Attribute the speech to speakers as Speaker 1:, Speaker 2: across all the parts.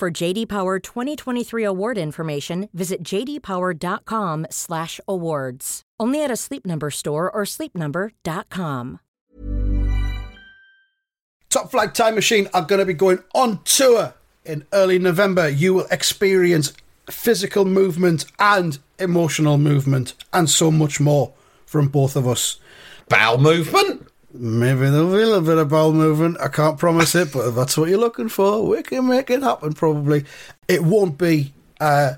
Speaker 1: For JD Power 2023 award information, visit jdpower.com/awards. Only at a Sleep Number store or sleepnumber.com.
Speaker 2: Top Flight Time Machine are going to be going on tour in early November. You will experience physical movement and emotional movement and so much more from both of us.
Speaker 3: Bowel movement?
Speaker 2: Maybe there'll be a bit of bowel movement. I can't promise it, but if that's what you're looking for, we can make it happen probably. It won't be uh,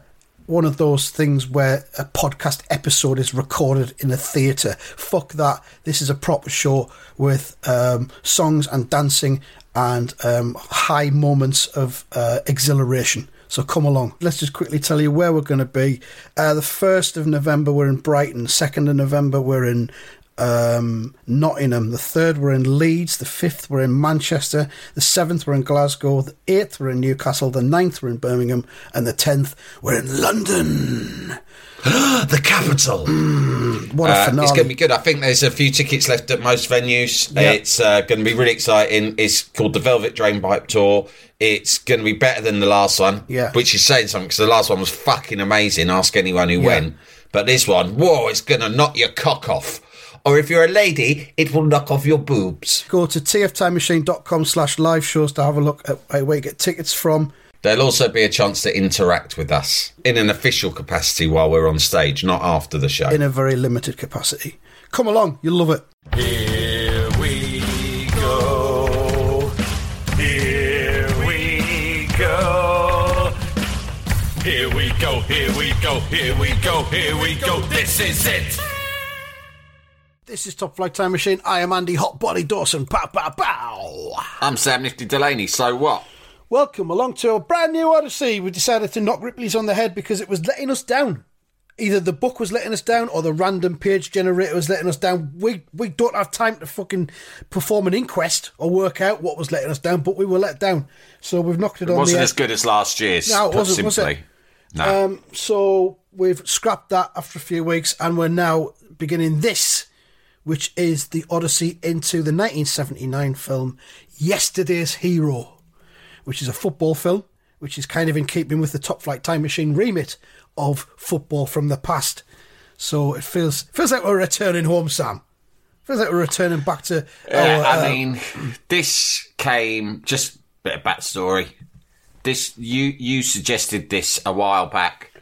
Speaker 2: one of those things where a podcast episode is recorded in a theatre. Fuck that. This is a proper show with um, songs and dancing and um, high moments of uh, exhilaration. So come along. Let's just quickly tell you where we're going to be. Uh, the 1st of November, we're in Brighton. 2nd of November, we're in um, Nottingham. The 3rd, we're in Leeds. The 5th, we're in Manchester. The 7th, we're in Glasgow. The 8th, we're in Newcastle. The 9th, we're in Birmingham. And the 10th, we're in London.
Speaker 3: the capital.
Speaker 2: What a
Speaker 3: Uh,
Speaker 2: finale.
Speaker 3: it's going to be good. I think there's a few tickets left at most venues.
Speaker 2: Yeah.
Speaker 3: It's uh, going to be really exciting. It's called the Velvet Drainpipe Tour. It's going to be better than the last one,
Speaker 2: Yeah.
Speaker 3: which is saying something because the last one was fucking amazing. Ask anyone who
Speaker 2: Yeah.
Speaker 3: went. But this one, whoa, it's going to knock your cock off. Or if you're a lady, it will knock off your boobs.
Speaker 2: Go to tftimemachine.com slash live shows to have a look at uh, where you get tickets from.
Speaker 3: There'll also be a chance to interact with us in an official capacity while we're on stage, not after the show.
Speaker 2: in a very limited capacity. Come along, you'll love it.
Speaker 4: Here we go. Here we go. Here we go, here we go, here we go, here we go. This is it.
Speaker 2: This is Top Flight Time Machine. I am Andy Hotbody Dawson. Pow, pow, pow.
Speaker 3: I'm Sam Nifty Delaney, so what?
Speaker 2: Welcome along to a brand new Odyssey. We decided to knock Ripley's on the head because it was letting us down. Either the book was letting us down or the random page generator was letting us down. We we don't have time to fucking perform an inquest or work out what was letting us down, but we were let down. So we've knocked it,
Speaker 3: It
Speaker 2: on
Speaker 3: wasn't
Speaker 2: the
Speaker 3: as good as last year's.
Speaker 2: No, it wasn't, was it?
Speaker 3: No.
Speaker 2: Um, so we've scrapped that after a few weeks, and we're now beginning this, which is the Odyssey into the 1979 film Yesterday's Hero, which is a football film, which is kind of in keeping with the Top Flight Time Machine remit of football from the past. So it feels feels like we're returning home, Sam. Feels like we're returning back to.
Speaker 3: Yeah,
Speaker 2: our,
Speaker 3: I
Speaker 2: uh,
Speaker 3: mean, this came just a bit of backstory. This you you suggested this a while back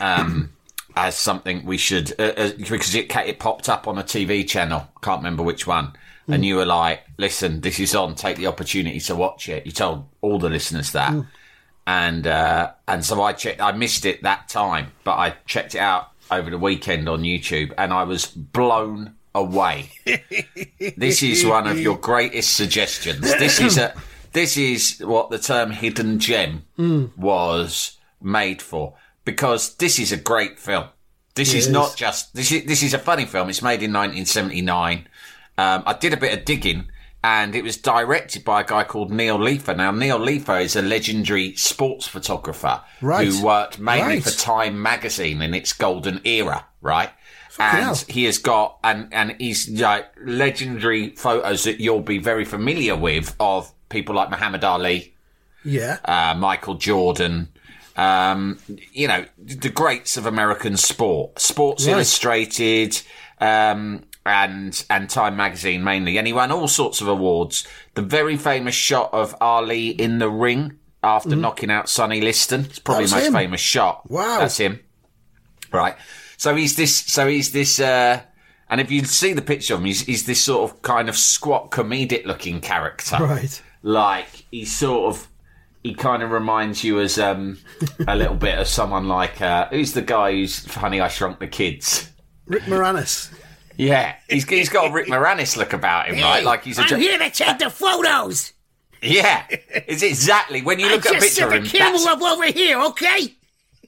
Speaker 3: um, as something we should uh, uh, because it it popped up on a TV channel. Can't remember which one. And you were like, "Listen, this is on. Take the opportunity to watch it." You told all the listeners that, and uh, and so I checked. I missed it that time, but I checked it out over the weekend on YouTube, and I was blown away. This is one of your greatest suggestions. This is a this is what the term hidden gem was made for because this is a great film. This is
Speaker 2: is.
Speaker 3: not just this is this is a funny film. It's made in 1979. Um, I did a bit of digging. And it was directed by a guy called Neil Leifer. Now, Neil Leifer is a legendary sports photographer
Speaker 2: Right.
Speaker 3: who worked mainly
Speaker 2: Right.
Speaker 3: for Time magazine in its golden era, right?
Speaker 2: Fucking
Speaker 3: and
Speaker 2: hell.
Speaker 3: he has got and and he's like legendary photos that you'll be very familiar with of people like Muhammad Ali,
Speaker 2: yeah.
Speaker 3: uh, Michael Jordan, um, you know, the greats of American sport, Sports
Speaker 2: Right.
Speaker 3: Illustrated, um, and and Time magazine mainly, and he won all sorts of awards. The very famous shot of Ali in the ring after knocking out Sonny Liston, it's probably. The most
Speaker 2: him?
Speaker 3: famous shot.
Speaker 2: Wow.
Speaker 3: that's him. Right. So he's this. So he's this. Uh, and if you see the picture of him, he's, he's this sort of kind of squat comedic looking character.
Speaker 2: Right.
Speaker 3: Like he's sort of. He kind of reminds you as um, a little bit of someone like uh, who's the guy who's Honey I Shrunk the Kids.
Speaker 2: Rick Moranis.
Speaker 3: Yeah, he's he's got a Rick Moranis look about him, right? Like he's a.
Speaker 5: I'm
Speaker 3: jo-
Speaker 5: here to take the photos.
Speaker 3: Yeah, it's exactly when you look at a picture of him. That's,
Speaker 2: up over here, okay?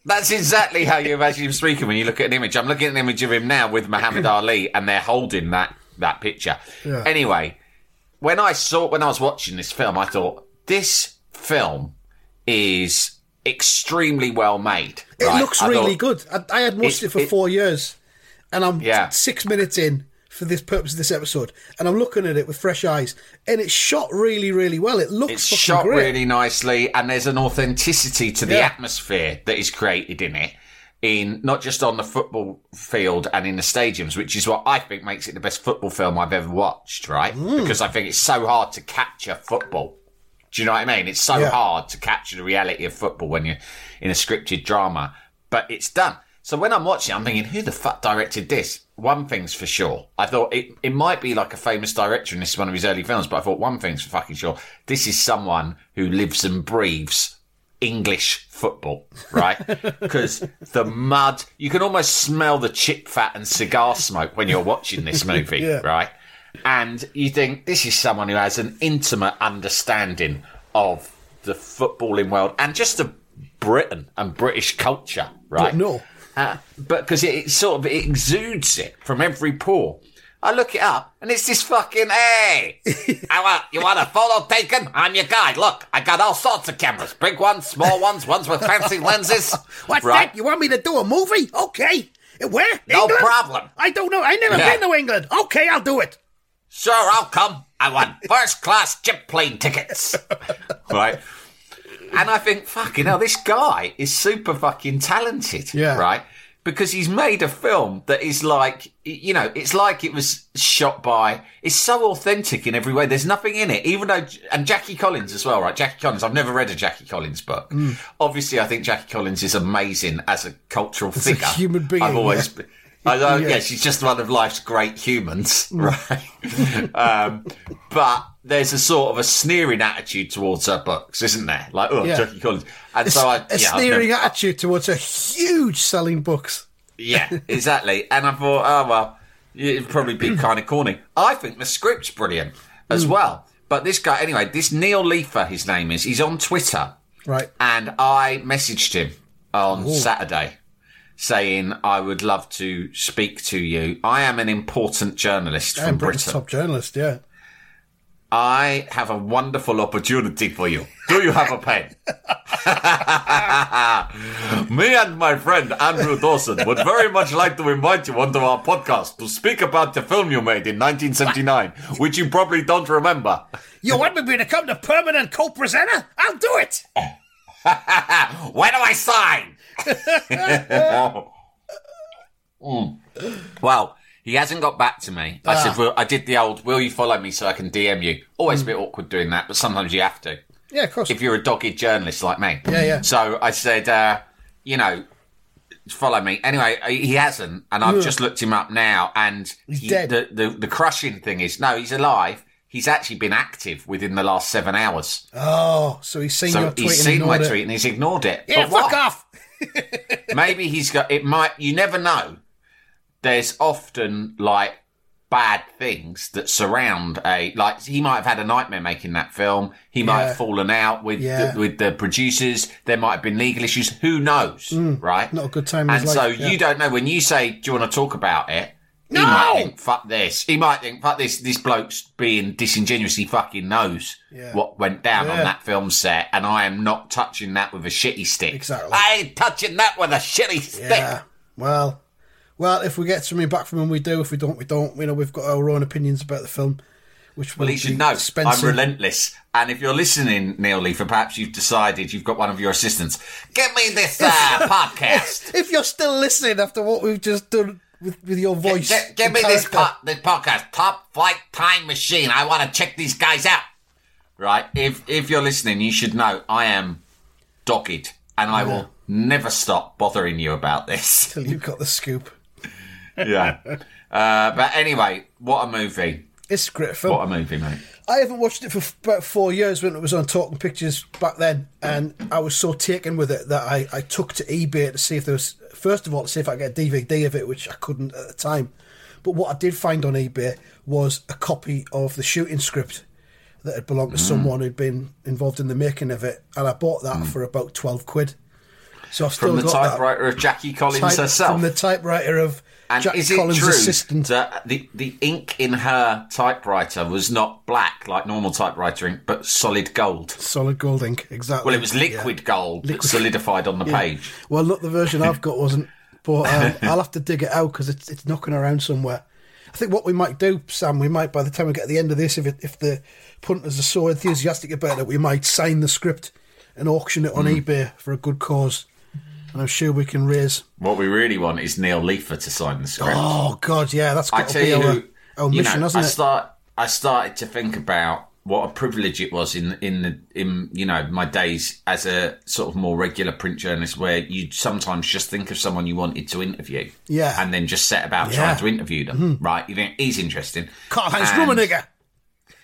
Speaker 3: that's exactly how you imagine him speaking when you look at an image. I'm looking at an image of him now with Muhammad Ali, and they're holding that that picture.
Speaker 2: Yeah.
Speaker 3: Anyway, when I saw when I was watching this film, I thought this film is extremely well made.
Speaker 2: It
Speaker 3: right?
Speaker 2: looks really good. I, I had watched
Speaker 3: It-
Speaker 2: it, for
Speaker 3: it-
Speaker 2: four years, and I'm
Speaker 3: Yeah.
Speaker 2: six minutes in for this purpose of this episode, and I'm looking at it with fresh eyes, and it's shot really, really well. It looks
Speaker 3: It's shot
Speaker 2: great.
Speaker 3: really nicely, and there's an authenticity to the
Speaker 2: Yeah.
Speaker 3: atmosphere that is created in it. In not just on the football field and in the stadiums, which is what I think makes it the best football film I've ever watched, right?
Speaker 2: Mm.
Speaker 3: Because I think it's so hard to capture football. Do you know what I mean? It's so
Speaker 2: Yeah.
Speaker 3: hard to capture the reality of football when you're in a scripted drama, but it's done. So when I'm watching, I'm thinking, who the fuck directed this? One thing's for sure. I thought it, it might be like a famous director and this is one of his early films, but I thought one thing's for fucking sure. This is someone who lives and breathes English football, right? Because the mud, you can almost smell the chip fat and cigar smoke when you're watching this movie,
Speaker 2: Yeah.
Speaker 3: right? And you think this is someone who has an intimate understanding of the footballing world and just of Britain and British culture, right?
Speaker 2: No.
Speaker 3: Uh, but because it, it sort of it exudes it from every pore. I look it up and it's this fucking hey. I want you want a photo taken? I'm your guy. Look, I got all sorts of cameras, big ones, small ones, ones with fancy lenses.
Speaker 2: What's
Speaker 3: right?
Speaker 2: that? You want me to do a movie? Okay. Where? England?
Speaker 3: No problem.
Speaker 2: I don't know. I never
Speaker 3: Yeah.
Speaker 2: been to England. Okay, I'll do it.
Speaker 3: Sure, I'll come. I want first class jet plane tickets. right. And I think, fucking hell, this guy is super fucking talented.
Speaker 2: Yeah.
Speaker 3: Right? Because he's made a film that is like, you know, it's like it was shot by, it's so authentic in every way. There's nothing in it, even though, and Jackie Collins as well, right? Jackie Collins, I've never read a Jackie Collins book.
Speaker 2: Mm.
Speaker 3: Obviously, I think Jackie Collins is amazing as a cultural
Speaker 2: a
Speaker 3: figure.
Speaker 2: human being,
Speaker 3: I've always
Speaker 2: yeah.
Speaker 3: been- I know,
Speaker 2: Yeah.
Speaker 3: yeah, she's just one of life's great humans, right? um, but there's a sort of a sneering attitude towards her books, isn't there? Like, oh,
Speaker 2: Yeah.
Speaker 3: Jackie Collins. And so I,
Speaker 2: a
Speaker 3: yeah,
Speaker 2: sneering
Speaker 3: never-
Speaker 2: attitude towards a huge selling books.
Speaker 3: yeah, exactly. And I thought, oh well, it'd probably be kind of corny. I think the script's brilliant as well. But this guy, anyway, this Neil Leifer, his name is. He's on Twitter,
Speaker 2: Right.
Speaker 3: and I messaged him on Saturday saying I would love to speak to you. I am an important journalist from
Speaker 2: I'm Britain's
Speaker 3: Britain.
Speaker 2: top journalist, yeah.
Speaker 3: I have a wonderful opportunity for you. Do you have a pen? Me and my friend Andrew Dawson would very much like to invite you onto our podcast to speak about the film you made in 1979, which you probably don't remember.
Speaker 2: You want me to become the permanent co-presenter? I'll do it.
Speaker 3: Where do I sign? Mm. Well, he hasn't got back to me. I
Speaker 2: Ah.
Speaker 3: said, well, I did the old, will you follow me so I can DM you? Always a bit awkward doing that, but sometimes you have to.
Speaker 2: Yeah, of course.
Speaker 3: if you're a dogged journalist like me.
Speaker 2: Yeah, yeah.
Speaker 3: So I said, uh, you know, follow me. Anyway, he hasn't, and I've just looked him up now, and
Speaker 2: He's
Speaker 3: he-
Speaker 2: dead.
Speaker 3: The, the the crushing thing is, no, he's alive. He's actually been active within the last seven hours.
Speaker 2: oh, so he's seen
Speaker 3: So
Speaker 2: your tweet
Speaker 3: he's
Speaker 2: and
Speaker 3: seen my
Speaker 2: it.
Speaker 3: tweet and he's ignored it.
Speaker 2: Yeah,
Speaker 3: But
Speaker 2: fuck
Speaker 3: what?
Speaker 2: off.
Speaker 3: Maybe he's got. It might. You never know. There's often like bad things that surround a like he might have had a nightmare making that film he might
Speaker 2: Yeah.
Speaker 3: have fallen out with
Speaker 2: Yeah.
Speaker 3: the, with the producers there might have been legal issues who knows right
Speaker 2: Mm. Not a good time
Speaker 3: and so
Speaker 2: life, yeah.
Speaker 3: you don't know when you say do you want to talk about it he might think fuck this he might think fuck this this bloke's being disingenuous he fucking knows
Speaker 2: Yeah.
Speaker 3: what went down on that film set and I am not touching that with a shitty stick
Speaker 2: Exactly.
Speaker 3: I ain't touching that with a shitty stick
Speaker 2: Yeah. Well, well, if we get something back from him, we do. If we don't, we don't. You know, we've got our own opinions about the film, which
Speaker 3: Well, he should know.
Speaker 2: Spencer.
Speaker 3: I'm relentless. And if you're listening, Neil Leifer perhaps you've decided you've got one of your assistants, get me this uh, podcast.
Speaker 2: If you're still listening after what we've just done with, with your voice,
Speaker 3: Get, me this,
Speaker 2: character.
Speaker 3: po- this podcast, Top Flight Time Machine. I want to check these guys out. Right? If if you're listening, you should know I am dogged, and I will never stop bothering you about this.
Speaker 2: till you've got the scoop.
Speaker 3: yeah. Uh, but anyway, what a movie!
Speaker 2: It's a great film.
Speaker 3: What a movie, mate.
Speaker 2: I haven't watched it for f- about four years when it was on Talking Pictures back then, and I was so taken with it that I, I took to eBay to see if there was, first of all, to see if I could get a DVD of it, which I couldn't at the time. But what I did find on eBay was a copy of the shooting script that had belonged to mm. someone who'd been involved in the making of it, and I bought that mm. for about twelve quid. So I've still
Speaker 3: From the
Speaker 2: got that
Speaker 3: typewriter of Jackie Collins
Speaker 2: type-
Speaker 3: herself.
Speaker 2: from the typewriter of
Speaker 3: and
Speaker 2: Jack
Speaker 3: is it
Speaker 2: Collins'
Speaker 3: true
Speaker 2: assistant.
Speaker 3: that the, the ink in her typewriter was not black like normal typewriter ink, but solid gold?
Speaker 2: Solid gold ink, exactly.
Speaker 3: Well, it was liquid gold that solidified on the page.
Speaker 2: Well, look, the version I've got wasn't, but um, I'll have to dig it out because it's it's knocking around somewhere. I think what we might do, Sam, we might by the time we get to the end of this, if it, if the punters are so enthusiastic about it, we might sign the script and auction it on
Speaker 3: Hmm.
Speaker 2: eBay for a good cause, and I'm sure we can raise.
Speaker 3: What we really want is Neil Leifer to sign the script.
Speaker 2: Oh God, yeah, that's
Speaker 3: I
Speaker 2: got to be
Speaker 3: you,
Speaker 2: our, our mission,
Speaker 3: know,
Speaker 2: hasn't
Speaker 3: I
Speaker 2: it?
Speaker 3: start. I started to think about what a privilege it was in in the in you know my days as a sort of more regular print journalist, where you sometimes just think of someone you wanted to interview,
Speaker 2: Yeah.
Speaker 3: and then just set about
Speaker 2: Yeah. Mm-hmm.
Speaker 3: trying to interview them. Right? You think he's interesting.
Speaker 2: Karl Heinz Rummenigge.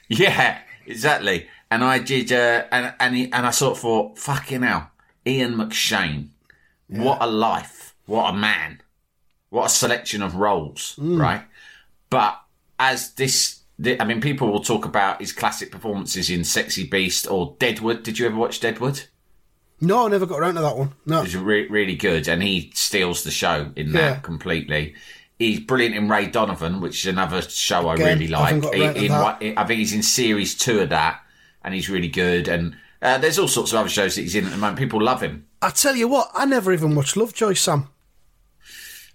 Speaker 3: Yeah, exactly. And I did, uh, and and he, and I sort of thought, fucking hell, Ian McShane, what a life, what a man, what a selection of roles, mm. right? But as this, I mean, people will talk about his classic performances in Sexy Beast or Deadwood. Did you ever watch Deadwood?
Speaker 2: No, I never got around to that one. No,
Speaker 3: It's re- really good, and he steals the show in that
Speaker 2: Yeah.
Speaker 3: completely. He's brilliant in Ray Donovan, which is another show I
Speaker 2: Again,
Speaker 3: really
Speaker 2: I haven't
Speaker 3: like.
Speaker 2: around to
Speaker 3: In I think he's in series two of that, and he's really good. And uh, there's all sorts of other shows that he's in at the moment. People love him.
Speaker 2: I tell you what, I never even watched Lovejoy, Sam.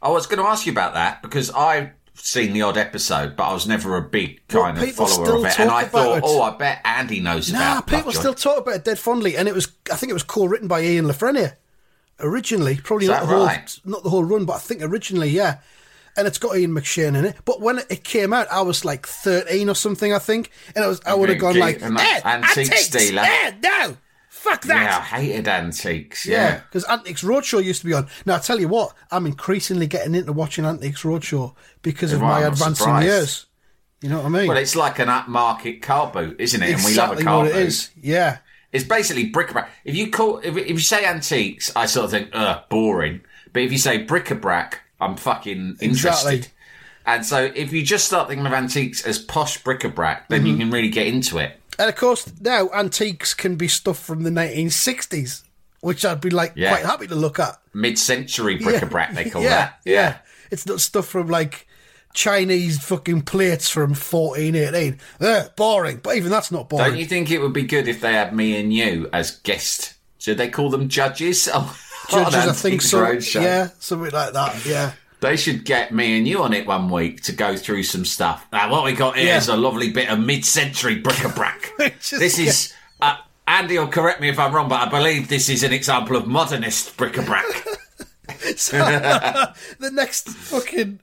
Speaker 3: I was going to ask you about that because I've seen the odd episode, but I was never a big kind of follower of it. And I thought,
Speaker 2: it.
Speaker 3: oh, I bet Andy knows
Speaker 2: Nah,
Speaker 3: about
Speaker 2: people
Speaker 3: Lovejoy.
Speaker 2: still talk about it dead fondly, and it was I think it was co-written by Ian La Frenais originally, probably
Speaker 3: Is
Speaker 2: not
Speaker 3: that
Speaker 2: the whole not the whole run, but I think originally, yeah. And it's got Ian McShane in it. But when it came out, I was like thirteen or something, I think, and I was I would have gone like, eh,
Speaker 3: antique
Speaker 2: antiques,
Speaker 3: stealer."
Speaker 2: eh, no, fuck
Speaker 3: yeah, I hated antiques.
Speaker 2: Yeah,
Speaker 3: Yeah.
Speaker 2: because Antiques Roadshow used to be on. Now I tell you what, I'm increasingly getting into watching Antiques Roadshow because of my
Speaker 3: I'm
Speaker 2: advancing
Speaker 3: surprised.
Speaker 2: years. You know what I mean?
Speaker 3: Well, it's like an upmarket car boot, isn't it?
Speaker 2: exactly
Speaker 3: and we love a car
Speaker 2: what it
Speaker 3: boot.
Speaker 2: is. Yeah.
Speaker 3: It's basically bric-a-brac. If you call, if, if you say antiques, I sort of think, ugh, boring. But if you say bric-a-brac, I'm fucking interested.
Speaker 2: Exactly.
Speaker 3: And so if you just start thinking of antiques as posh bric-a-brac, then
Speaker 2: Mm-hmm.
Speaker 3: you can really get into it.
Speaker 2: And of course, now antiques can be stuff from the 1960s, which I'd be like
Speaker 3: Yeah.
Speaker 2: quite happy to look at.
Speaker 3: Mid-century bric-a-brac, they call
Speaker 2: yeah,
Speaker 3: that.
Speaker 2: Yeah. It's not stuff from like Chinese fucking plates from 1418. Ugh, boring. But even that's not boring.
Speaker 3: Don't you think it would be good if they had me and you as guest? Should they call them judges? Oh,
Speaker 2: Judges, I think so. Yeah, something like that. Yeah.
Speaker 3: They should get me and you on it one week to go through some stuff. Now, what we got here
Speaker 2: Yeah.
Speaker 3: is a lovely bit of mid-century bric-a-brac. This is uh, Andy will correct me if I'm wrong, but I believe this is an example of modernist bric-a-brac.
Speaker 2: so, the next fucking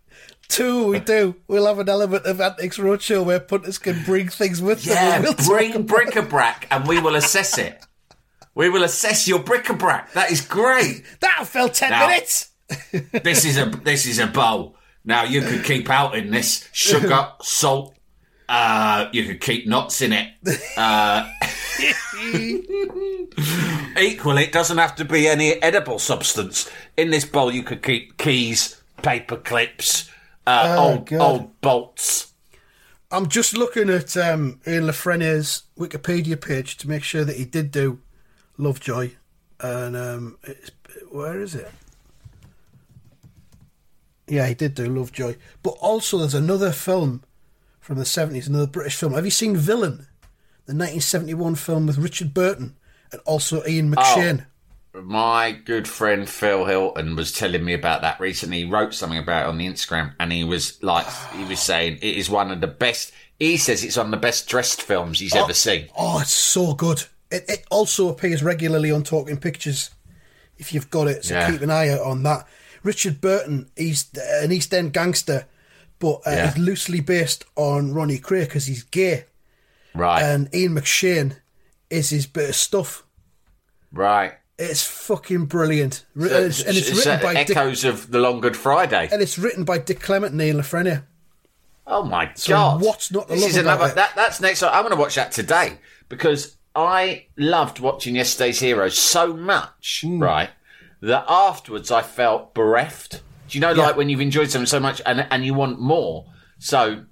Speaker 2: tour we do, we'll have an element of Antiques Roadshow where punters can bring things with them.
Speaker 3: yeah,
Speaker 2: we'll
Speaker 3: bring bric-a-brac and we will assess it. We will assess your bric-a-brac. That is great.
Speaker 2: That felt 10
Speaker 3: Now-
Speaker 2: minutes.
Speaker 3: This is a this is a bowl. Now you could keep out in this sugar, salt. Uh, you could keep nuts in it. Uh, equally, it doesn't have to be any edible substance. In this bowl, you could keep keys, paper clips, uh,
Speaker 2: Oh,
Speaker 3: old
Speaker 2: God.
Speaker 3: old bolts.
Speaker 2: I'm just looking at um, Ian La Frenais's Wikipedia page to make sure that he did do Lovejoy. And um, it's, where is it? Yeah, he did do Lovejoy. But also, there's another film from the 70s, another British film. Have you seen Villain? The 1971 film with Richard Burton and also Ian McShane.
Speaker 3: Oh My good friend Phil Hilton was telling me about that recently. He wrote something about it on the Instagram, and he was like, he was saying it is one of the best. He says it's one of the best dressed films he's ever seen.
Speaker 2: Oh, it's so good. It, it also appears regularly on Talking Pictures if you've got it, so
Speaker 3: Yeah.
Speaker 2: keep an eye out on that. Richard Burton, he's an East End gangster, but uh,
Speaker 3: Yeah.
Speaker 2: he's loosely based on Ronnie Kray because he's gay.
Speaker 3: Right,
Speaker 2: And Ian McShane is his bit of stuff.
Speaker 3: right.
Speaker 2: It's fucking brilliant. Ri- and it's, and it's
Speaker 3: It's,
Speaker 2: written by Dick,
Speaker 3: echoes of the Long Good Friday.
Speaker 2: and it's written by Dick Clement and Ian La Frenais.
Speaker 3: Oh my god!
Speaker 2: what's not to
Speaker 3: this
Speaker 2: love
Speaker 3: is another. That, that's next. I'm going to watch that today because I loved watching Yesterday's Heroes so much,
Speaker 2: Hmm.
Speaker 3: right? That afterwards I felt bereft. Do you know, like when you've enjoyed something so much and and you want more? So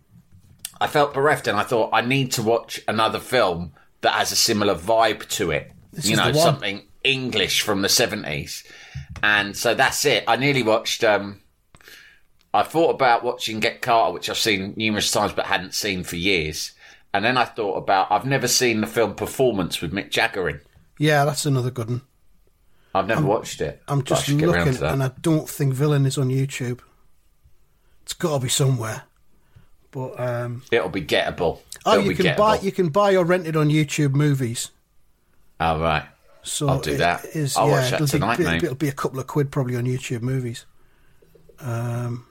Speaker 3: I felt bereft, and I thought I need to watch another film that has a similar vibe to it.
Speaker 2: This
Speaker 3: you know, something English from the seventies, and so that's it. I nearly watched. Um, I thought about watching Get Carter, which I've seen numerous times but hadn't seen for years. And then I thought about I've never seen the film Performance with Mick Jagger in.
Speaker 2: Yeah, that's another good one.
Speaker 3: I've never watched it.
Speaker 2: I'm just
Speaker 3: should get round
Speaker 2: looking, and I don't think Villain is on YouTube. It's got to be somewhere. But um,
Speaker 3: It'll be gettable.
Speaker 2: oh,
Speaker 3: It'll
Speaker 2: you can
Speaker 3: gettable.
Speaker 2: buy you can buy or rent it on YouTube Movies.
Speaker 3: Oh right.
Speaker 2: So
Speaker 3: I'll do that.
Speaker 2: is-
Speaker 3: I'll
Speaker 2: yeah,
Speaker 3: watch that
Speaker 2: it'll
Speaker 3: tonight,
Speaker 2: be,
Speaker 3: mate.
Speaker 2: It'll be a couple of quid probably on YouTube Movies. Um,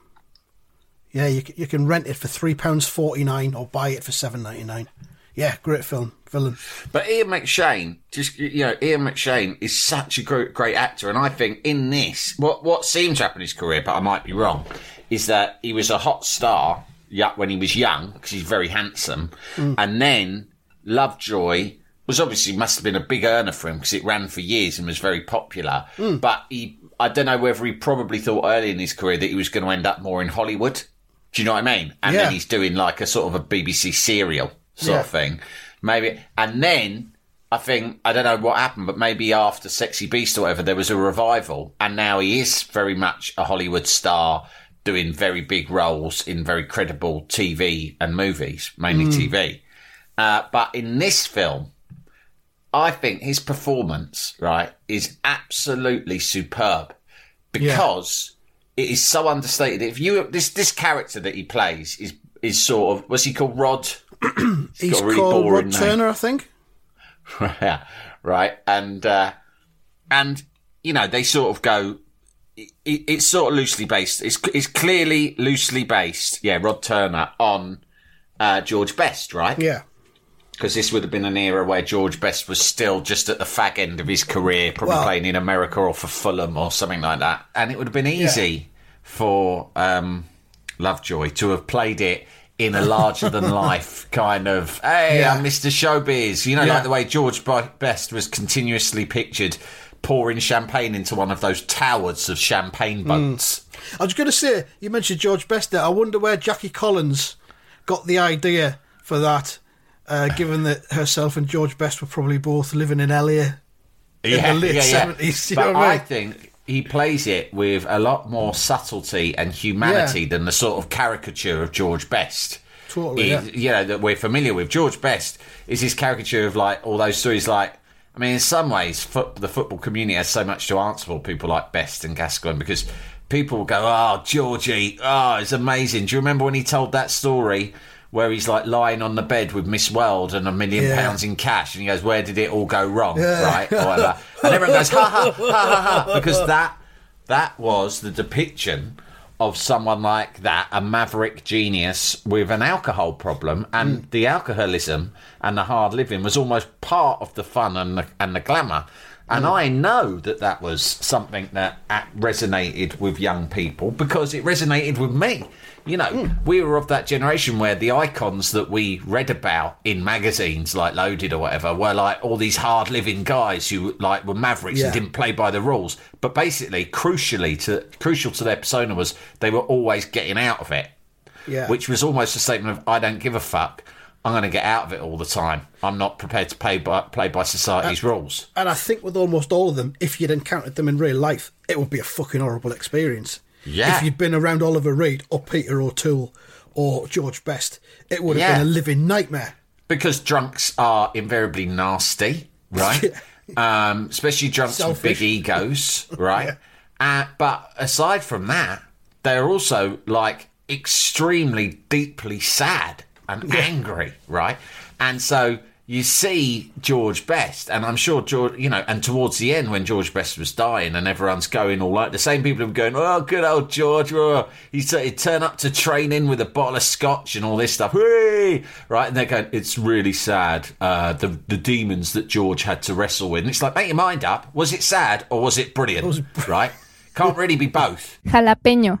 Speaker 2: yeah, you you can rent it for three pounds forty nine or buy it for seven ninety nine. Yeah, great film, Villain.
Speaker 3: But Ian McShane, just you know, Ian McShane is such a great, great actor, and I think in this, what what seems to happen in his career, but I might be wrong, is that he was a hot star when he was young because he's very handsome, mm. and then Lovejoy was obviously must have been a big earner for him because it ran for years and was very popular. Mm. But he, I don't know whether he probably thought early in his career that he was going to end up more in Hollywood. Do you know what I mean? And
Speaker 2: Yeah.
Speaker 3: then he's doing like a sort of a BBC serial sort
Speaker 2: Yeah.
Speaker 3: of thing. Maybe, and then I think I don't know what happened, but maybe after Sexy Beast or whatever, there was a revival, and now he is very much a Hollywood star, doing very big roles in very credible TV and movies, mainly TV. Uh, but in this film, I think his performance, right, is absolutely superb because it is so understated. If you this this character that he plays is is sort of what's he called Rod?
Speaker 2: He's
Speaker 3: a really
Speaker 2: called Rod
Speaker 3: name.
Speaker 2: Turner, I think.
Speaker 3: yeah, right, and uh, and you know they sort of go. It, it's sort of loosely based. It's it's clearly loosely based. Yeah, Rod Turner on uh, George Best, right?
Speaker 2: Yeah,
Speaker 3: because this would have been an era where George Best was still just at the fag end of his career, probably
Speaker 2: Well-
Speaker 3: playing in America or for Fulham or something like that. And it would have been easy for um, Lovejoy to have played it in a larger than life kind of, hey,
Speaker 2: Yeah.
Speaker 3: I'm Mr. Showbiz. You know,
Speaker 2: Yeah.
Speaker 3: like the way George Best was continuously pictured pouring champagne into one of those towers of champagne bunts.
Speaker 2: I was going to say you mentioned George Best there. I wonder where Jackie Collins got the idea for that. Uh, given that herself and George Best were probably both living in LA in the late seventies, you
Speaker 3: but
Speaker 2: know what I mean?
Speaker 3: think he plays it with a lot more subtlety and humanity
Speaker 2: Yeah.
Speaker 3: than the sort of caricature of George Best.
Speaker 2: Totally,
Speaker 3: He-
Speaker 2: yeah.
Speaker 3: You know, that we're familiar with. George Best is his caricature of like all those stories like I mean, in some ways, foot, the football community has so much to answer for. People like Best and Gascoigne because people will go, "Oh, Georgie, oh, it's amazing." Do you remember when he told that story where he's like lying on the bed with Miss World and a million
Speaker 2: Yeah.
Speaker 3: pounds in cash, and he goes, "Where did it all go wrong?" Right, or whatever, and everyone goes, "Ha ha ha ha ha," because that that was the depiction of someone like that, a maverick genius with an alcohol problem, and mm. the alcoholism and the hard living was almost part of the fun and the, and the glamour. And mm. I know that that was something that uh, resonated with young people because it resonated with me. You know, hmm. we were of that generation where the icons that we read about in magazines like Loaded or whatever were like all these hard living guys who like were mavericks
Speaker 2: Yeah.
Speaker 3: and didn't play by the rules. But basically, crucially to crucial to their persona was they were always getting out of it,
Speaker 2: Yeah.
Speaker 3: which was almost a statement of I don't give a fuck. I'm going to get out of it all the time. I'm not prepared to play by play by society's rules.
Speaker 2: And I think with almost all of them, if you'd encountered them in real life, it would be a fucking horrible experience.
Speaker 3: Yeah.
Speaker 2: If you'd been around Oliver Reed or Peter O'Toole or George Best, it would have
Speaker 3: Yeah.
Speaker 2: been a living nightmare.
Speaker 3: because drunks are invariably nasty, right? um, especially drunks with big egos, right? uh, but aside from that, they're also like extremely deeply sad and angry, right? And so you see George Best, and I'm sure George, you know, and towards the end when George Best was dying and everyone's going all like the same people were going, oh, good old George, oh. he'd, he'd turn up to training with a bottle of scotch and all this stuff, Whee! right? And they're going, it's really sad, uh, the the demons that George had to wrestle with. And it's like, make your mind up. Was it sad or was it brilliant? right? Can't really be both.
Speaker 5: Jalapeño.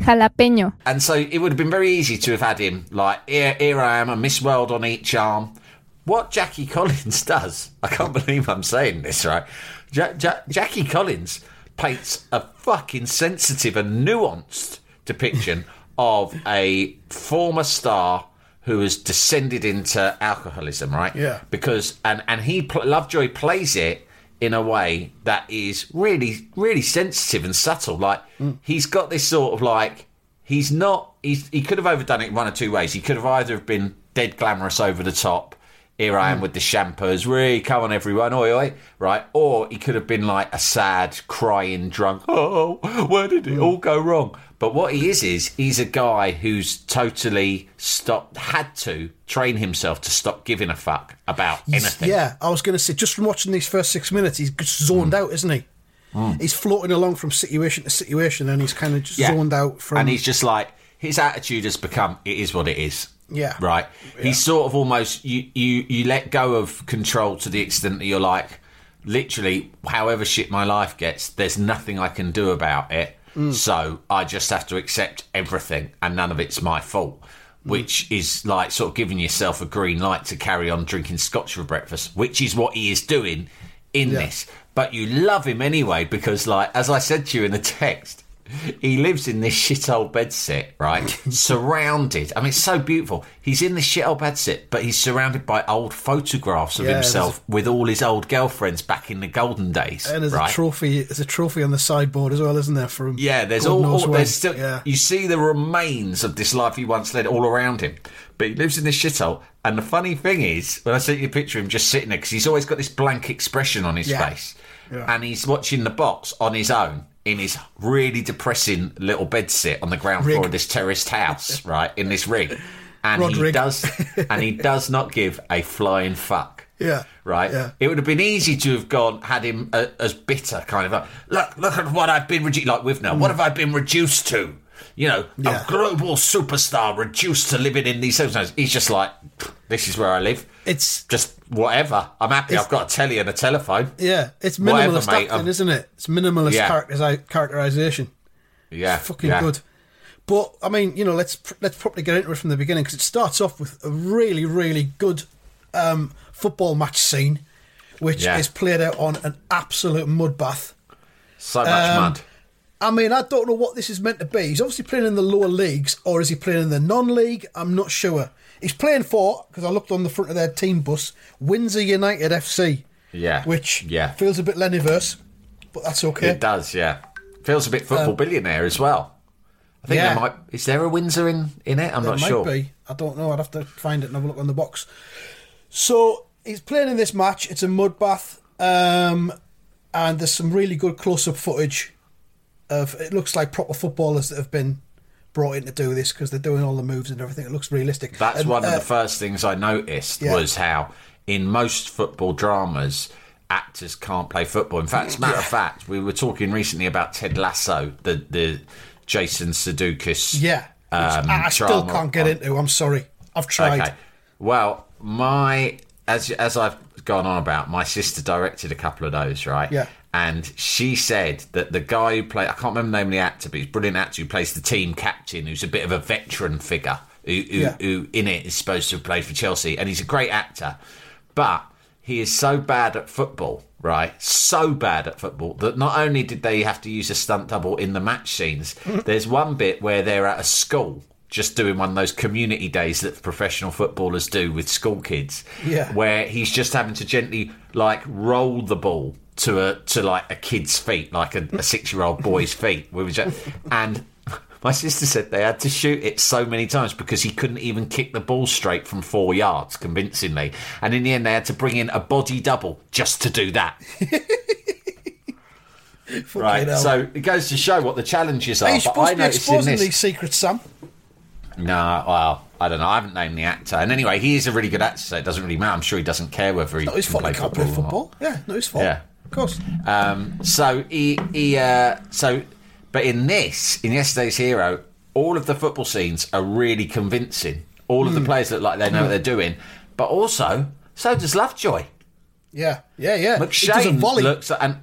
Speaker 6: Jalapeño.
Speaker 3: And so it would have been very easy to have had him like, here, here I am, a Miss World on each arm. What Jackie Collins does, I can't believe I'm saying this, right? Ja- Ja- Jackie Collins paints a fucking sensitive and nuanced depiction of a former star who has descended into alcoholism, right?
Speaker 2: Yeah.
Speaker 3: Because and and he pl- Lovejoy plays it in a way that is really really sensitive and subtle. Like mm. he's got this sort of like he's not he's, he could have overdone it one or two ways. He could have either have been dead glamorous over the top. Here I am mm. with the shampoos. Really, come on, everyone, oi, oi, right? Or he could have been like a sad, crying, drunk. Oh, where did it mm. all go wrong? But what he is is he's a guy who's totally stopped, had to train himself to stop giving a fuck about anything.
Speaker 2: Yeah, I was going to say, just from watching these first six minutes, he's just zoned
Speaker 3: Mm.
Speaker 2: out, isn't he? Mm. He's floating along from situation to situation, and he's kind of just
Speaker 3: Yeah.
Speaker 2: zoned out from.
Speaker 3: and he's just like his attitude has become it is what it is.
Speaker 2: Yeah.
Speaker 3: right? He's sort of almost you you you let go of control to the extent that you're like literally however shit my life gets there's nothing i can do about it.
Speaker 2: Mm.
Speaker 3: so i just have to accept everything and none of it's my fault.
Speaker 2: Mm.
Speaker 3: which is like sort of giving yourself a green light to carry on drinking scotch for breakfast which is what he is doing in this. But you love him anyway because like as i said to you in the text he lives in this shit old bedsit, right? surrounded. I mean, it's so beautiful. He's in this shit old bedsit, but he's surrounded by old photographs of
Speaker 2: Yeah,
Speaker 3: himself with all his old girlfriends back in the golden days.
Speaker 2: and there's
Speaker 3: right?
Speaker 2: a trophy. There's a trophy on the sideboard as well, isn't there? For him?
Speaker 3: Yeah, there's all, all there's still
Speaker 2: Yeah.
Speaker 3: you see the remains of this life he once led all around him. But he lives in this shithole. And the funny thing is, when I sent you a picture of him just sitting there, because he's always got this blank expression on his
Speaker 2: Yeah.
Speaker 3: face,
Speaker 2: Yeah.
Speaker 3: and he's watching the box on his own in his really depressing little bed sit on the ground floor
Speaker 2: Rig.
Speaker 3: of this terraced house, right in this rig, and he
Speaker 2: Rodrig.
Speaker 3: does, and he does not give a flying fuck
Speaker 2: Yeah.
Speaker 3: right?
Speaker 2: Yeah.
Speaker 3: It would have been easy to have gone had him uh, as bitter, kind of like, look, look at what I've been reduced like with now. What have I been reduced to? You know.
Speaker 2: Yeah.
Speaker 3: a global superstar reduced to living in these circumstances. He's just like, "This is where I live.
Speaker 2: It's
Speaker 3: Just whatever. I'm happy. I've got a telly and a telephone.
Speaker 2: yeah. It's
Speaker 3: Whatever,
Speaker 2: minimalist
Speaker 3: mate,
Speaker 2: acting, isn't it? It's minimalist
Speaker 3: Yeah.
Speaker 2: characterization.
Speaker 3: Yeah,
Speaker 2: fucking
Speaker 3: yeah.
Speaker 2: good. But I mean, you know, let's let's probably get into it from the beginning because it starts off with a really, really good um, football match scene, which
Speaker 3: Yeah.
Speaker 2: is played out on an absolute mud bath.
Speaker 3: So much
Speaker 2: Um,
Speaker 3: mud.
Speaker 2: I mean, I don't know what this is meant to be. He's obviously playing in the lower leagues, or is he playing in the non-league? I'm not sure. He's playing for because I looked on the front of their team bus, Windsor United FC.
Speaker 3: Yeah,
Speaker 2: which
Speaker 3: yeah.
Speaker 2: feels a bit Lennyverse, but that's okay.
Speaker 3: It does. Yeah, feels a bit football billionaire as well. I think
Speaker 2: Um, yeah.
Speaker 3: there might. Is there a Windsor in in it? I'm
Speaker 2: There
Speaker 3: not
Speaker 2: might
Speaker 3: sure.
Speaker 2: be. I don't know. I'd have to find it and have a look on the box. So he's playing in this match. It's a mud bath, um, and there's some really good close-up footage of. It looks like proper footballers that have been brought in to do this because they're doing all the moves and everything. It looks realistic.
Speaker 3: That's
Speaker 2: And,
Speaker 3: one of
Speaker 2: uh,
Speaker 3: the first things I noticed
Speaker 2: yeah.
Speaker 3: was how in most football dramas actors can't play football. In fact, as a matter of fact, we were talking recently about Ted Lasso, the the Jason Sudeikis.
Speaker 2: Yeah,
Speaker 3: um,
Speaker 2: I, I still can't get
Speaker 3: on-
Speaker 2: into. I'm sorry. I've tried.
Speaker 3: Okay. Well, my as as I've gone on about, my sister directed a couple of those, right?
Speaker 2: Yeah.
Speaker 3: And she said that the guy who played, I can't remember the name of the actor, but he's a brilliant actor who plays the team captain, who's a bit of a veteran figure, who, who,
Speaker 2: Yeah.
Speaker 3: who in it is supposed to have played for Chelsea, and he's a great actor. But he is so bad at football, right? So bad at football that not only did they have to use a stunt double in the match scenes, mm. there's one bit where they're at a school, just doing one of those community days that professional footballers do with school kids.
Speaker 2: Yeah.
Speaker 3: Where he's just having to gently like roll the ball to a to like a kid's feet, like a, a six year old boy's feet. We were just, and my sister said they had to shoot it so many times because he couldn't even kick the ball straight from four yards convincingly. And in the end, they had to bring in a body double just to do that. right.
Speaker 2: hell.
Speaker 3: So it goes to show what the challenges are.
Speaker 2: Are you
Speaker 3: but I
Speaker 2: supposed to be
Speaker 3: noticed in
Speaker 2: exposing
Speaker 3: this.
Speaker 2: these secrets, Sam?
Speaker 3: No, well, I don't know. I haven't named the actor. And anyway, he is a really good actor, so it doesn't really matter. I'm sure he doesn't care whether he
Speaker 2: Not his
Speaker 3: can
Speaker 2: fault.
Speaker 3: play
Speaker 2: He can't
Speaker 3: football.
Speaker 2: Yeah, not his fault.
Speaker 3: Yeah.
Speaker 2: Of course.
Speaker 3: Um, so he, he uh, so, but in this, in yesterday's Hero, all of the football scenes are really convincing. All
Speaker 2: Hmm.
Speaker 3: of the players look like they know what they're doing, but also so does Lovejoy.
Speaker 2: Yeah, yeah, yeah. he does a
Speaker 3: McShane
Speaker 2: volley.
Speaker 3: looks and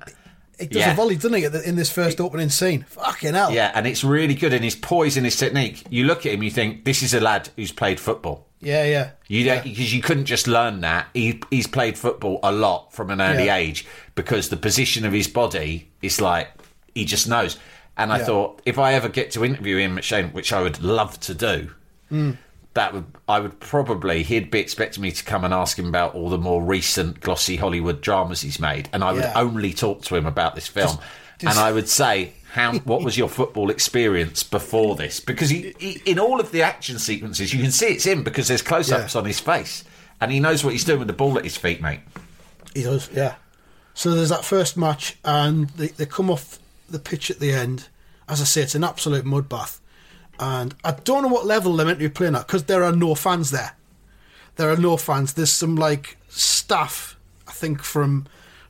Speaker 2: he does
Speaker 3: yeah.
Speaker 2: a volley, doesn't he, in this first opening scene? Fucking hell.
Speaker 3: yeah, and it's really good in his poise and his technique. You look at him, you think this is a lad who's played football.
Speaker 2: Yeah, yeah.
Speaker 3: You don't because you couldn't just learn that. He he's played football a lot from an early
Speaker 2: Yeah.
Speaker 3: age because the position of his body is like he just knows. And I
Speaker 2: Yeah.
Speaker 3: thought if I ever get to interview Ian McShane, which I would love to do,
Speaker 2: Mm.
Speaker 3: that would I would probably he'd be expecting me to come and ask him about all the more recent glossy Hollywood dramas he's made, and I would only talk to him about this film,
Speaker 2: just-
Speaker 3: and I would say. How, what was your football experience before this? Because he, he, in all of the action sequences, you can see it's him because there's close-ups
Speaker 2: Yeah.
Speaker 3: on his face, and he knows what he's doing with the ball at his feet, mate.
Speaker 2: He does, yeah. So there's that first match, and they, they come off the pitch at the end. As I say, it's an absolute mud bath. And I don't know what level they're meant to be playing at because there are no fans there. There are no fans. There's some like staff, I think, from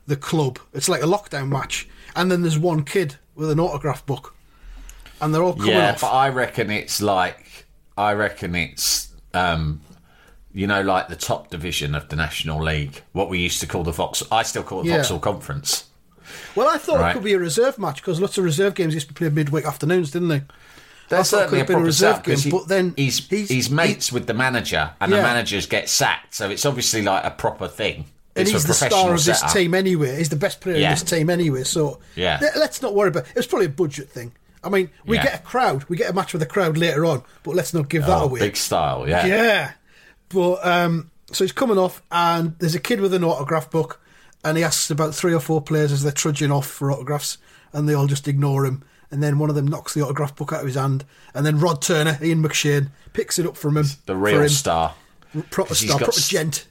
Speaker 2: the club. It's like a lockdown match. And then there's one kid with an autograph book. And they're all coming
Speaker 3: Yeah,
Speaker 2: off.
Speaker 3: but I reckon it's like I reckon it's um, you know like the top division of the National League, what we used to call the Fox. I still call it
Speaker 2: Yeah.
Speaker 3: Vauxhall Conference.
Speaker 2: well, I thought
Speaker 3: Right.
Speaker 2: it could be a reserve match because lots of reserve games used to be played midweek afternoons, didn't they?
Speaker 3: There's
Speaker 2: I thought it
Speaker 3: certainly a
Speaker 2: been a
Speaker 3: proper
Speaker 2: reserve game,
Speaker 3: he-
Speaker 2: but then
Speaker 3: he's
Speaker 2: he's-
Speaker 3: he's, mates with the manager, and
Speaker 2: Yeah.
Speaker 3: the managers get sacked, so it's obviously like a proper thing.
Speaker 2: And he's the star of this
Speaker 3: setup.
Speaker 2: team anyway. He's the best player
Speaker 3: Yeah.
Speaker 2: in this team anyway. So
Speaker 3: Yeah.
Speaker 2: let- let's not worry about. It was probably a budget thing. I mean, we
Speaker 3: Yeah.
Speaker 2: get a crowd, we get a match with a crowd later on, but let's not give that
Speaker 3: Oh,
Speaker 2: away.
Speaker 3: big style, yeah.
Speaker 2: Yeah, but um, so he's coming off, and there's a kid with an autograph book, and he asks about three or four players as they're trudging off for autographs, and they all just ignore him. And then one of them knocks the autograph book out of his hand, and then Rod Turner, Ian McShane, picks it up from him.
Speaker 3: The real
Speaker 2: him.
Speaker 3: star.
Speaker 2: proper star, proper gent.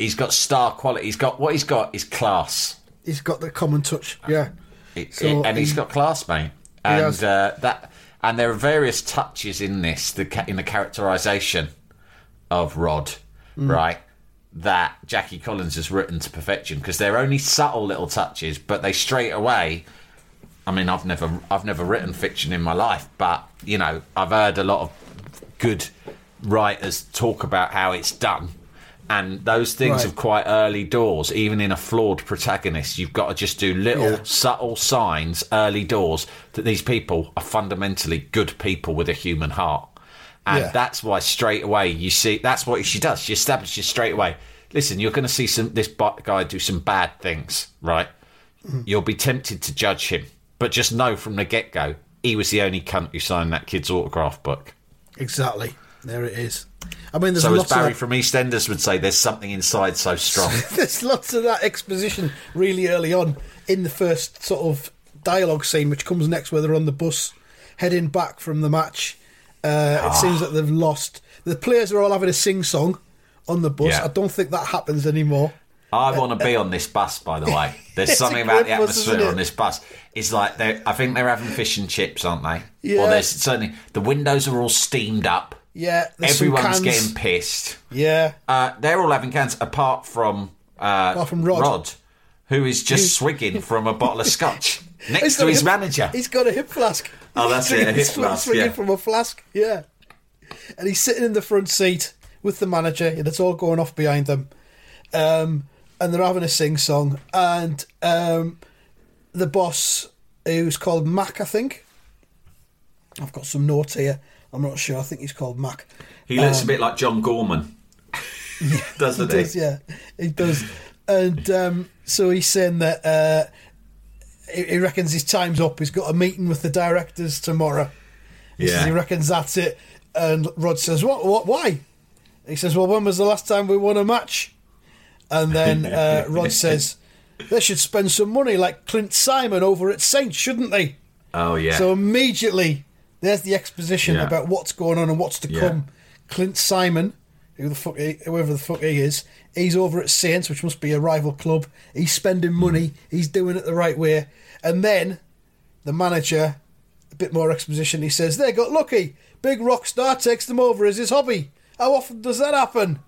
Speaker 3: He's got star quality. He's got what he's got is class.
Speaker 2: He's got the common touch. Yeah.
Speaker 3: It-
Speaker 2: So
Speaker 3: it- and he's
Speaker 2: he-
Speaker 3: got class, mate.
Speaker 2: has.
Speaker 3: And uh, that, and there are various touches in this, the in the characterization of Rod,
Speaker 2: Mm.
Speaker 3: right? That Jackie Collins has written to perfection because they're only subtle little touches, but they straight away. I mean, I've never, I've never written fiction in my life, but you know, I've heard a lot of good writers talk about how it's done. And those things
Speaker 2: Right.
Speaker 3: of quite early doors, even in a flawed protagonist, you've got to just do little
Speaker 2: Yeah.
Speaker 3: subtle signs early doors that these people are fundamentally good people with a human heart. And
Speaker 2: Yeah.
Speaker 3: that's why straight away you see that's what she does. She establishes straight away. Listen, you're going to see some this guy do some bad things, right?
Speaker 2: Mm.
Speaker 3: You'll be tempted to judge him, but just know from the get go he was the only cunt who signed that kid's autograph book.
Speaker 2: Exactly. There it is. I mean, there's
Speaker 3: So as Barry from EastEnders would say, there's something inside so strong.
Speaker 2: there's lots of that exposition really early on in the first sort of dialogue scene, which comes next, where they're on the bus heading back from the match. Uh,
Speaker 3: Ah.
Speaker 2: It seems that they've lost. The players are all having a sing song on the bus.
Speaker 3: Yeah.
Speaker 2: I don't think that happens anymore.
Speaker 3: I want to be on this bus, by the way. There's something about the
Speaker 2: great bus,
Speaker 3: atmosphere on this bus. It's like they I think they're having fish and chips, aren't they?
Speaker 2: Yeah.
Speaker 3: Or there's certainly the windows are all steamed up.
Speaker 2: Yeah,
Speaker 3: Everyone's
Speaker 2: cans.
Speaker 3: getting pissed.
Speaker 2: Yeah,
Speaker 3: Uh, they're all having cans, apart from uh,
Speaker 2: Apart from Rod.
Speaker 3: who is just swigging from a bottle of scotch next
Speaker 2: He's
Speaker 3: to his
Speaker 2: hip-
Speaker 3: manager.
Speaker 2: He's got a hip flask.
Speaker 3: Oh, that's it, a hip flask,
Speaker 2: swinging
Speaker 3: yeah.
Speaker 2: from a flask. Yeah, and he's sitting in the front seat with the manager, and it's all going off behind them. Um, and they're having a sing song, and um, the boss, who's called Mac, I think. I've got some notes here. I'm not sure. I think he's called Mac.
Speaker 3: He looks a bit like John Gorman, doesn't
Speaker 2: He does, yeah, he does. And um, so he's saying that uh, he, he reckons his time's up. He's got a meeting with the directors tomorrow. He says
Speaker 3: Yeah.
Speaker 2: he reckons that's it. And Rod says, "What? What? Why?" He says, "Well, when was the last time we won a match?" And then uh, Rod says, "They should spend some money like Clint Simon over at Saints, shouldn't they?"
Speaker 3: Oh yeah.
Speaker 2: So immediately, there's the exposition
Speaker 3: Yeah.
Speaker 2: about what's going on and what's to
Speaker 3: Yeah.
Speaker 2: come. Clint Simon, who the fuck, he, whoever the fuck he is, he's over at Saints, which must be a rival club. He's spending hmm. money. He's doing it the right way. And then the manager, a bit more exposition. He says they got lucky. Big rock star takes them over as his hobby. How often does that happen?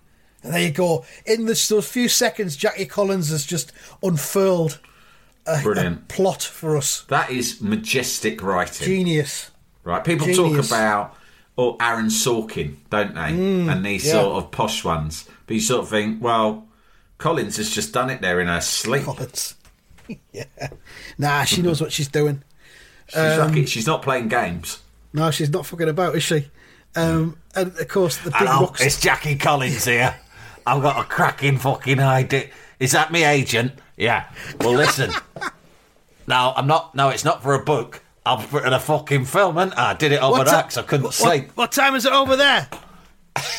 Speaker 2: And there you go. In this, those few seconds, Jackie Collins has just unfurled a, a plot for us.
Speaker 3: that is majestic writing.
Speaker 2: Genius.
Speaker 3: Right, people
Speaker 2: Genius.
Speaker 3: talk about oh Aaron Sorkin, don't they? and these
Speaker 2: Mm, yeah.
Speaker 3: sort of posh ones. But you sort of think, well, Collins has just done it there in her sleep.
Speaker 2: Collins. yeah. Nah, she knows what she's doing.
Speaker 3: She's,
Speaker 2: Um,
Speaker 3: lucky. She's not playing games.
Speaker 2: No, she's not fucking about, is she? Um, and of course, the big
Speaker 4: Hello, it's Jackie Collins here. I've got a cracking fucking idea. Is that me agent? Yeah. Well, listen. no, I'm not. No, it's not for a book. I've written a fucking film, and I did it over
Speaker 2: What
Speaker 4: 'cause I couldn't
Speaker 2: what,
Speaker 4: sleep.
Speaker 2: What time is it over there?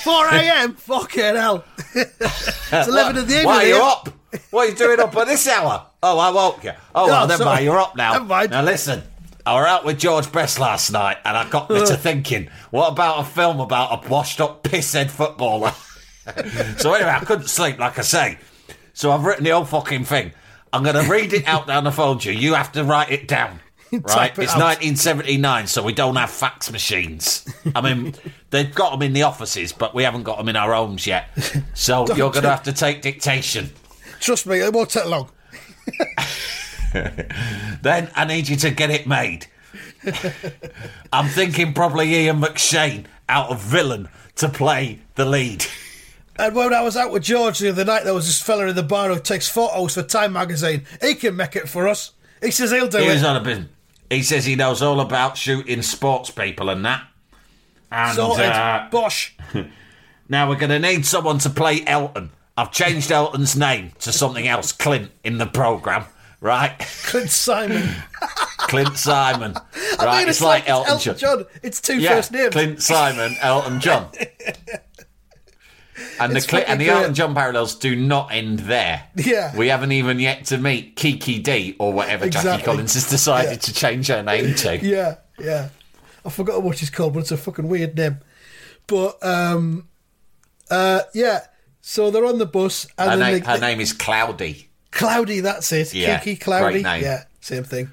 Speaker 2: 4 a.m. Fucking hell. it's 11 in the evening.
Speaker 4: Why are you up? What are you doing up at this hour? Oh, I woke you. Oh, oh well,
Speaker 2: Oh,
Speaker 4: never
Speaker 2: sorry.
Speaker 4: mind. You're up now.
Speaker 2: Never mind.
Speaker 4: Now, listen. I were out with George Best last night, and I got me to thinking, what about a film about a washed-up pisshead footballer? so anyway, I couldn't sleep, like I say. So I've written the whole fucking thing. I'm going to read it out down the phone to you. You have to write it down. Right? It's
Speaker 2: out.
Speaker 4: 1979, so we don't have fax machines. I mean, they've got them in the offices, but we haven't got them in our homes yet. So you're going to have to take dictation.
Speaker 2: Trust me, it won't take long.
Speaker 4: Then I need you to get it made. I'm thinking probably Ian McShane out of Villain to play the lead.
Speaker 2: And when I was out with George the other night, there was this fella in the bar who takes photos for Time magazine. He can make it for us. He says he'll do
Speaker 4: He was
Speaker 2: it.
Speaker 4: on a business. He says he knows all about shooting sports people and that. And
Speaker 2: Sorted.
Speaker 4: uh,
Speaker 2: Bosh.
Speaker 4: now we're going to need someone to play Elton. I've changed Elton's name to something else, Clint, in the programme, right?
Speaker 2: Clint Simon.
Speaker 4: Clint Simon. Right,
Speaker 2: I mean,
Speaker 4: it's, like, Elton,
Speaker 2: Elton
Speaker 4: John.
Speaker 2: John. It's two
Speaker 4: Yeah,
Speaker 2: first names.
Speaker 4: Clint Simon, Elton John. And
Speaker 2: It's
Speaker 4: the Cli- and the Elton. John parallels do not end there.
Speaker 2: Yeah.
Speaker 4: we haven't even yet to meet Kiki Dee or whatever Jackie Collins has decided
Speaker 2: Yeah.
Speaker 4: to change her name to.
Speaker 2: Yeah, yeah. I forgot what she's called, but it's a fucking weird name. But um, uh, yeah. So they're on the bus, and
Speaker 3: Her, name,
Speaker 2: they,
Speaker 3: her name is Cloudy.
Speaker 2: Cloudy. That's it.
Speaker 3: Yeah,
Speaker 2: Kiki Cloudy. Yeah, same thing.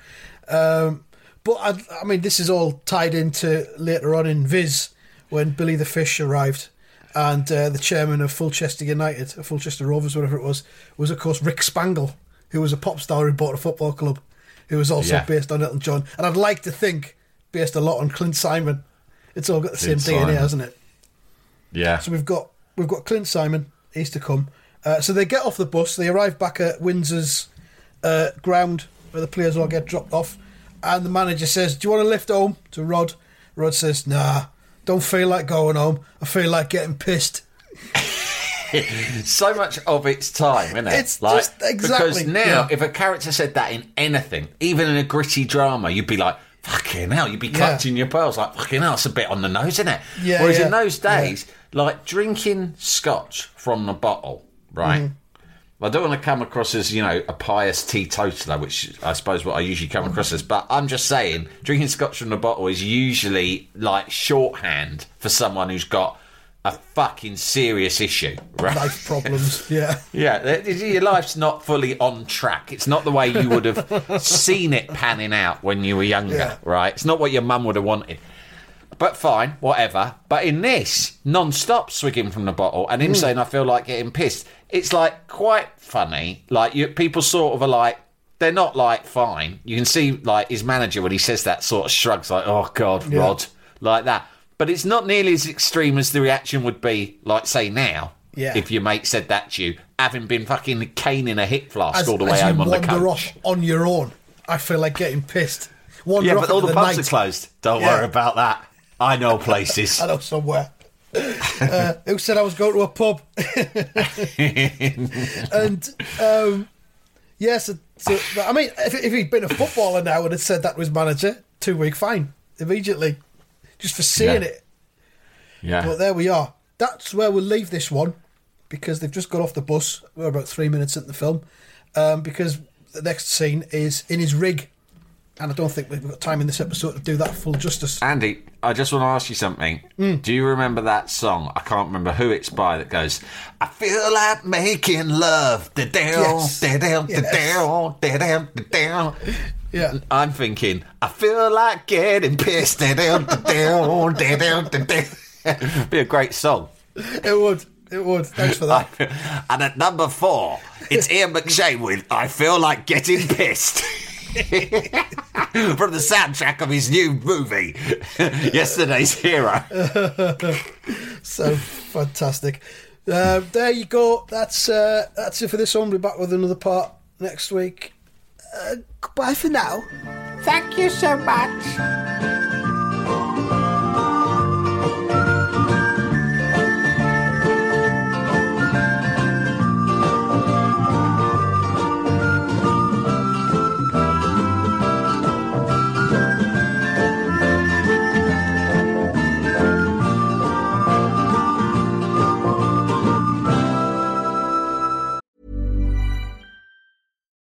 Speaker 2: Um, but I, I mean, this is all tied into later on in Viz when Billy the Fish arrived, and uh, the chairman of Fulchester United, or Fulchester Rovers, whatever it was, was of course Rick Spangle, who was a pop star who bought a football club, who was also
Speaker 3: Yeah.
Speaker 2: based on Elton John, and I'd like to think based a lot on Clint Simon. It's all got the
Speaker 3: Clint
Speaker 2: same DNA, hasn't it?
Speaker 3: Yeah.
Speaker 2: So we've got we've got Clint Simon. He's to come. Uh, so they get off the bus. They arrive back at Windsor's uh, ground where the players all get dropped off, and the manager says, "Do you want to lift home?" To Rod. Rod says, "Nah, don't feel like going home. I feel like getting pissed."
Speaker 3: so much of its time, isn't it?
Speaker 2: It's just- exactly,
Speaker 3: Because now,
Speaker 2: yeah.
Speaker 3: if a character said that in anything, even in a gritty drama, you'd be like, "Fucking hell!" You'd be
Speaker 2: Yeah.
Speaker 3: clutching your pearls like, "Fucking hell!" It's a bit on the nose, isn't it?
Speaker 2: Yeah,
Speaker 3: Whereas
Speaker 2: yeah,
Speaker 3: in those
Speaker 2: yeah.
Speaker 3: days, like drinking scotch from the bottle, right?
Speaker 2: Mm-hmm.
Speaker 3: I don't want to come across as, you know, a pious teetotaler, which I suppose what I usually come across as, but I'm just saying, drinking scotch from the bottle is usually like shorthand for someone who's got a fucking serious issue, right?
Speaker 2: Life problems. yeah.
Speaker 3: Yeah, your life's not fully on track. It's not the way you would have seen it panning out when you were younger,
Speaker 2: Yeah.
Speaker 3: right? It's not what your mum would have wanted. But fine, whatever. But in this, non-stop swigging from the bottle and him mm. saying, "I feel like getting pissed." It's like quite funny. Like you, people sort of are like, they're not like fine. You can see like his manager when he says that sort of shrugs, like, "Oh God, Rod," like that. But it's not nearly as extreme as the reaction would be, like say now.
Speaker 2: Yeah.
Speaker 3: If your mate said that to you, having been fucking caning a hip flask
Speaker 2: As,
Speaker 3: all the way home on the coach.
Speaker 2: off on your own, I feel like getting pissed. Wander
Speaker 4: Yeah, but all the
Speaker 2: the
Speaker 4: pubs
Speaker 2: night.
Speaker 4: are closed. Don't
Speaker 2: Yeah.
Speaker 4: worry about that. I know places.
Speaker 2: I know somewhere. Uh, who said I was going to a pub? and um, yeah, so, so I mean, if, if he'd been a footballer now and had said that to his manager, two week fine immediately, just for saying
Speaker 3: Yeah.
Speaker 2: it.
Speaker 3: Yeah.
Speaker 2: But there we are. That's where we'll leave this one because they've just got off the bus. We're about three minutes into the film. Um, because the next scene is in his rig. And I don't think we've got time in this episode to do that full justice.
Speaker 3: Andy, I just want to ask you something. Hmm. Do you remember that song? I can't remember who it's by that goes, I feel like making love.
Speaker 2: Yes. Yes. Yeah.
Speaker 3: I'm thinking, I feel like getting pissed. Be a great song.
Speaker 2: It would. It would. Thanks for that.
Speaker 3: And at number four, it's Ian McShane with I Feel Like Getting Pissed. From the soundtrack of his new movie, Yesterday's Hero.
Speaker 2: so fantastic. Uh, there you go. That's uh, that's it for this one. We'll be back with another part next week. Uh, goodbye for now.
Speaker 3: Thank you so much.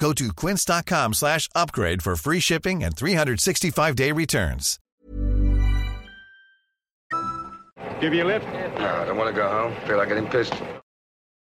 Speaker 6: Go to quince.com slash upgrade for free shipping and 365-day returns.
Speaker 7: Give you a lift?
Speaker 8: No, I don't want to go home. Feel like getting pissed.